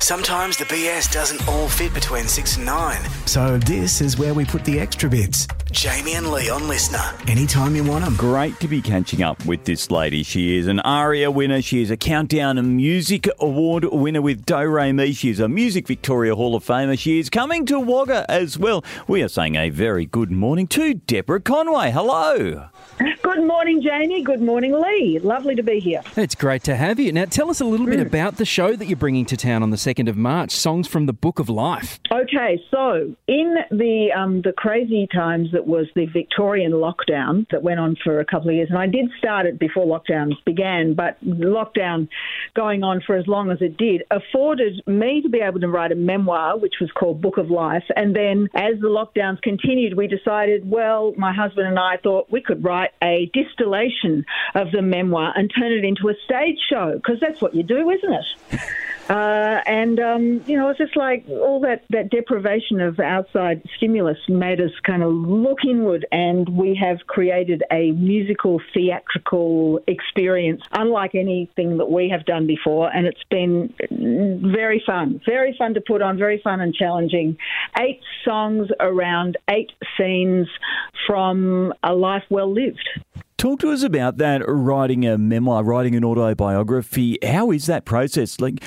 Sometimes the BS doesn't all fit between 6 and 9. So this is where we put the extra bits. Jamie and Leigh on LiSTNR. Anytime you want them. Great to be catching up with this lady. She is an ARIA winner. She is a Countdown Music Award winner with Do Re Mi. She is a Music Victoria Hall of Famer. She is coming to Wagga as well. We are saying a very good morning to Deborah Conway. Hello. Good morning, Jamie. Good morning, Leigh. Lovely to be here. It's great to have you. Now, tell us a little bit about the show that you're bringing to town on the 2nd of March Songs from the Book of Life. Okay, so in the um, the crazy times that was the Victorian lockdown that went on for a couple of years, and I did start it before lockdowns began, but lockdown going on for as long as it did afforded me to be able to write a memoir, which was called Book of Life. And then as the lockdowns continued, we decided, well, my husband and I thought we could write a distillation of the memoir and turn it into a stage show, because that's what you do, isn't it? Uh, and um, you know, it's just like all that, that deprivation of outside stimulus made us kind of look inward, and we have created a musical theatrical experience unlike anything that we have done before, and it's been very fun, very fun to put on, very fun and challenging. Eight songs around eight scenes from a life well lived. Talk to us about that writing a memoir, writing an autobiography. How is that process? Like,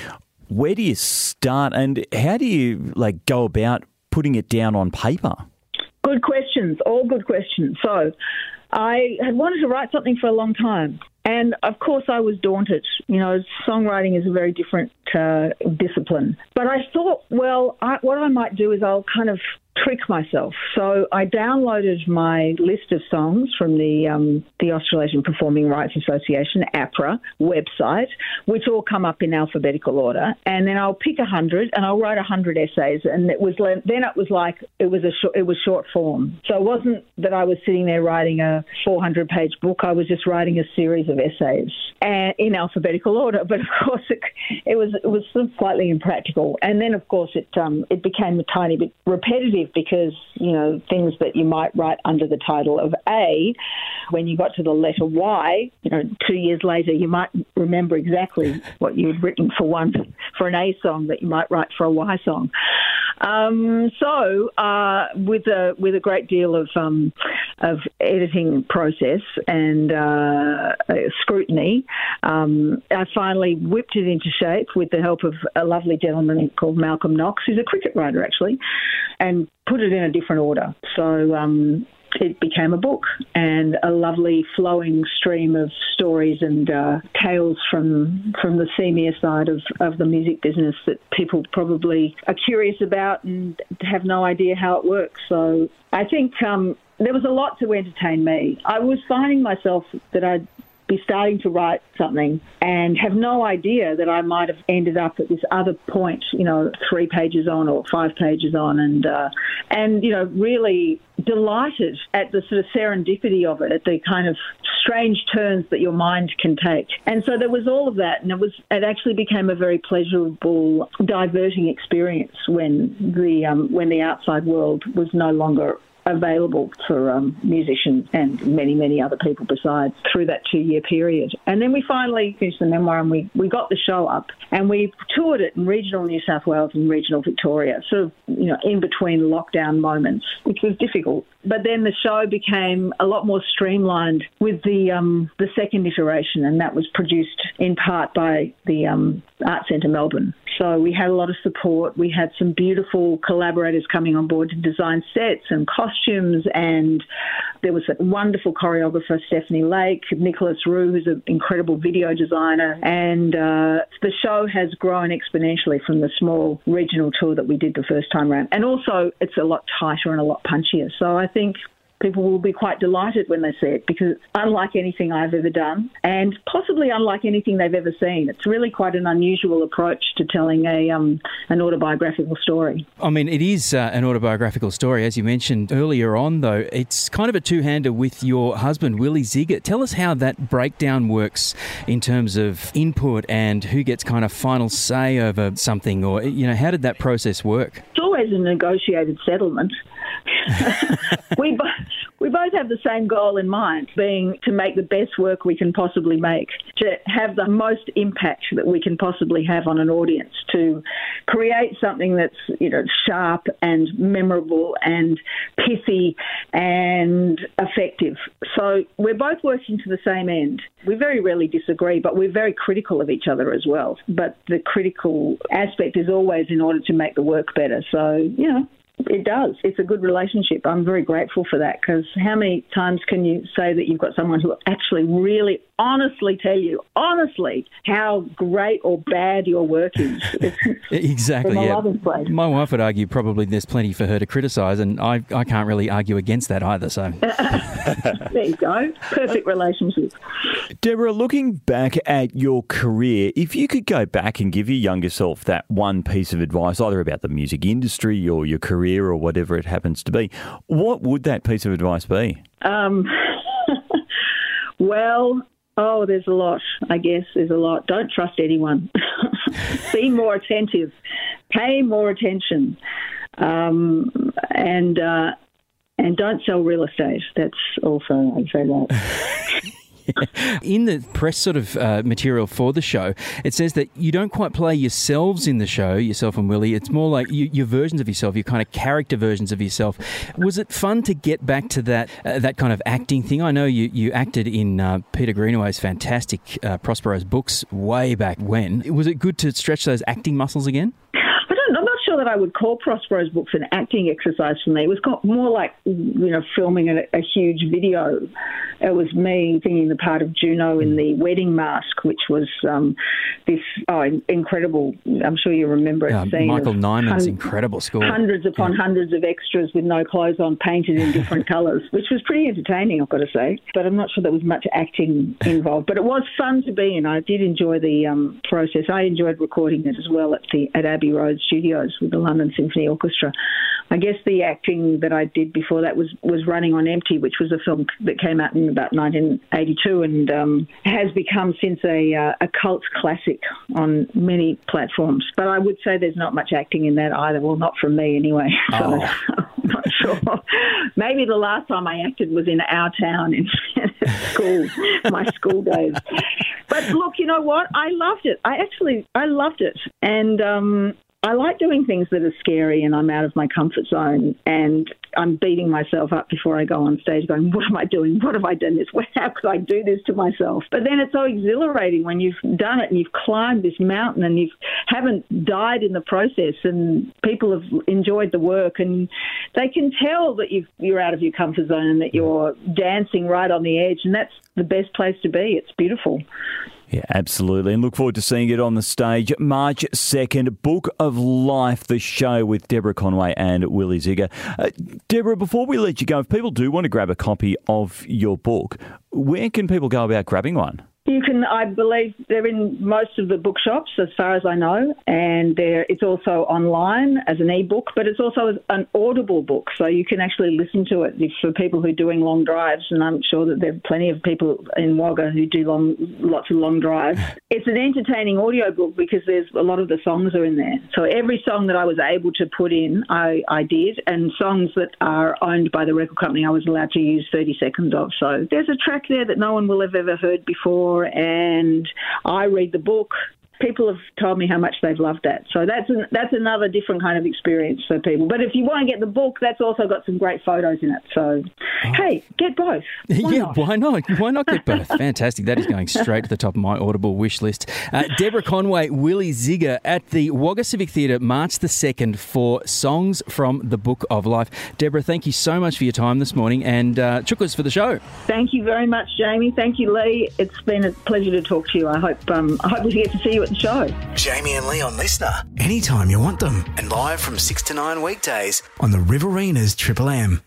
where do you start and how do you like go about putting it down on paper? Good questions, all good questions. So, I had wanted to write something for a long time. And of course, I was daunted. You know, songwriting is a very different uh, discipline. But I thought, well, I, what I might do is I'll kind of trick myself. So I downloaded my list of songs from the um, the Australasian Performing Rights Association (APRA) website, which all come up in alphabetical order, and then I'll pick a hundred and I'll write a hundred essays. And it was then it was like it was a short, it was short form. So it wasn't that I was sitting there writing a 400 page book. I was just writing a series of essays and in alphabetical order. But of course, it, it was it was slightly impractical. And then of course it um, it became a tiny bit repetitive because, you know, things that you might write under the title of A, when you got to the letter Y, you know, two years later, you might remember exactly what you had written for one, for an A song that you might write for a Y song. Um, so, uh, with a with a great deal of um, of editing process and uh, scrutiny, um, I finally whipped it into shape with the help of a lovely gentleman called Malcolm Knox, who's a cricket writer actually, and put it in a different order. So um, it became a book and a lovely flowing stream of stories and uh, tales from from the seamier side of, of the music business that people probably are curious about and have no idea how it works. So I think um, there was a lot to entertain me. I was finding myself that I'd be starting to write something and have no idea that I might have ended up at this other point, you know, three pages on or five pages on, and uh, and you know, really delighted at the sort of serendipity of it, at the kind of strange turns that your mind can take. And so there was all of that, and it was it actually became a very pleasurable, diverting experience when the um, when the outside world was no longer available for um, musicians and many, many other people besides through that two year period. And then we finally finished the memoir and we, we got the show up and we toured it in regional New South Wales and regional Victoria, sort of, you know, in between lockdown moments, which was difficult. But then the show became a lot more streamlined with the um, the second iteration, and that was produced in part by the um, Art Centre Melbourne. So we had a lot of support. We had some beautiful collaborators coming on board to design sets and costumes, and there was a wonderful choreographer, Stephanie Lake, Nicholas Rue, who's an incredible video designer, and uh, the show has grown exponentially from the small regional tour that we did the first time around. And also, it's a lot tighter and a lot punchier. So I think people will be quite delighted when they see it because it's unlike anything I've ever done and possibly unlike anything they've ever seen. It's really quite an unusual approach to telling a um, an autobiographical story. I mean, it is uh, an autobiographical story, as you mentioned earlier on, though. It's kind of a two hander with your husband, Willy Zygier. Tell us how that breakdown works in terms of input and who gets kind of final say over something, or, you know, how did that process work? It's always a negotiated settlement. we, bo- we both have the same goal in mind, being to make the best work we can possibly make, to have the most impact that we can possibly have on an audience, to create something that's you know sharp and memorable and pithy and effective. So we're both working to the same end. We very rarely disagree, but we're very critical of each other as well. But the critical aspect is always in order to make the work better. So you know, it does. It's a good relationship. I'm very grateful for that because how many times can you say that you've got someone who actually really honestly tell you, honestly, how great or bad your work is? exactly, yeah. My wife would argue probably there's plenty for her to criticise, and I, I can't really argue against that either. So there you go. Perfect relationship. Deborah, looking back at your career, if you could go back and give your younger self that one piece of advice, either about the music industry or your career or whatever it happens to be, what would that piece of advice be? Um, well, oh, there's a lot, I guess. There's a lot. Don't trust anyone. Be more attentive. Pay more attention. Um, and, uh, and don't sell real estate. That's also, I'd say that. In the press sort of uh, material for the show, it says that you don't quite play yourselves in the show, yourself and Willy. It's more like you, your versions of yourself, your kind of character versions of yourself. Was it fun to get back to that uh, that kind of acting thing? I know you, you acted in uh, Peter Greenaway's fantastic uh, Prospero's books way back when. Was it good to stretch those acting muscles again? That I would call Prospero's books an acting exercise for me. It was more like, you know, filming a, a huge video. It was me singing the part of Juno in the Wedding Masque, which was um, this oh, incredible. I'm sure you remember it. Yeah, Michael Nyman's incredible score. Hundreds upon yeah. hundreds of extras with no clothes on, painted in different colours, which was pretty entertaining, I've got to say. But I'm not sure there was much acting involved. But it was fun to be in. I did enjoy the um, process. I enjoyed recording it as well at the at Abbey Road Studios with the London Symphony Orchestra. I guess the acting that I did before that was, was Running on Empty, which was a film that came out in about 1982 and um, has become since a, uh, a cult classic on many platforms. But I would say there's not much acting in that either. Well, not from me anyway. So oh. I'm not sure. Maybe the last time I acted was in our town in school, my school days. But look, you know what? I loved it. I actually, I loved it. And um, I like doing things that are scary and I'm out of my comfort zone and I'm beating myself up before I go on stage going, what am I doing? What have I done this? How could I do this to myself? But then it's so exhilarating when you've done it and you've climbed this mountain and you haven't died in the process and people have enjoyed the work and they can tell that you you're out of your comfort zone and that you're dancing right on the edge and that's the best place to be. It's beautiful. Yeah, absolutely. And look forward to seeing it on the stage March 2nd. Book of Life, the show with Deborah Conway and Willy Zygier. Uh, Deborah, before we let you go, if people do want to grab a copy of your book, where can people go about grabbing one? You can, I believe, they're in most of the bookshops, as far as I know, and it's also online as an e-book, but it's also an audible book, so you can actually listen to it for people who are doing long drives. And I'm sure that there are plenty of people in Wagga who do long, lots of long drives. It's an entertaining audio book because there's a lot of the songs are in there. So every song that I was able to put in, I, I did, and songs that are owned by the record company, I was allowed to use 30 seconds of. So there's a track there that no one will have ever heard before and I read the book people have told me how much they've loved that. So that's an, that's another different kind of experience for people. But if you want to get the book, that's also got some great photos in it. So oh. hey, get both. Why yeah, not? why not? Why not get both? Fantastic. That is going straight to the top of my Audible wish list. Uh, Deborah Conway, Willy Zygier at the Wagga Civic Theatre, March the second for songs from the Book of Life. Deborah, thank you so much for your time this morning and uh, for the show. Thank you very much, Jamie. Thank you, Leigh. It's been a pleasure to talk to you. I hope um, I hope we get to see you at show. Jamie and Leon LiSTNR, Anytime you want them. And live from 6 to 9 weekdays on the Riverinas Triple M.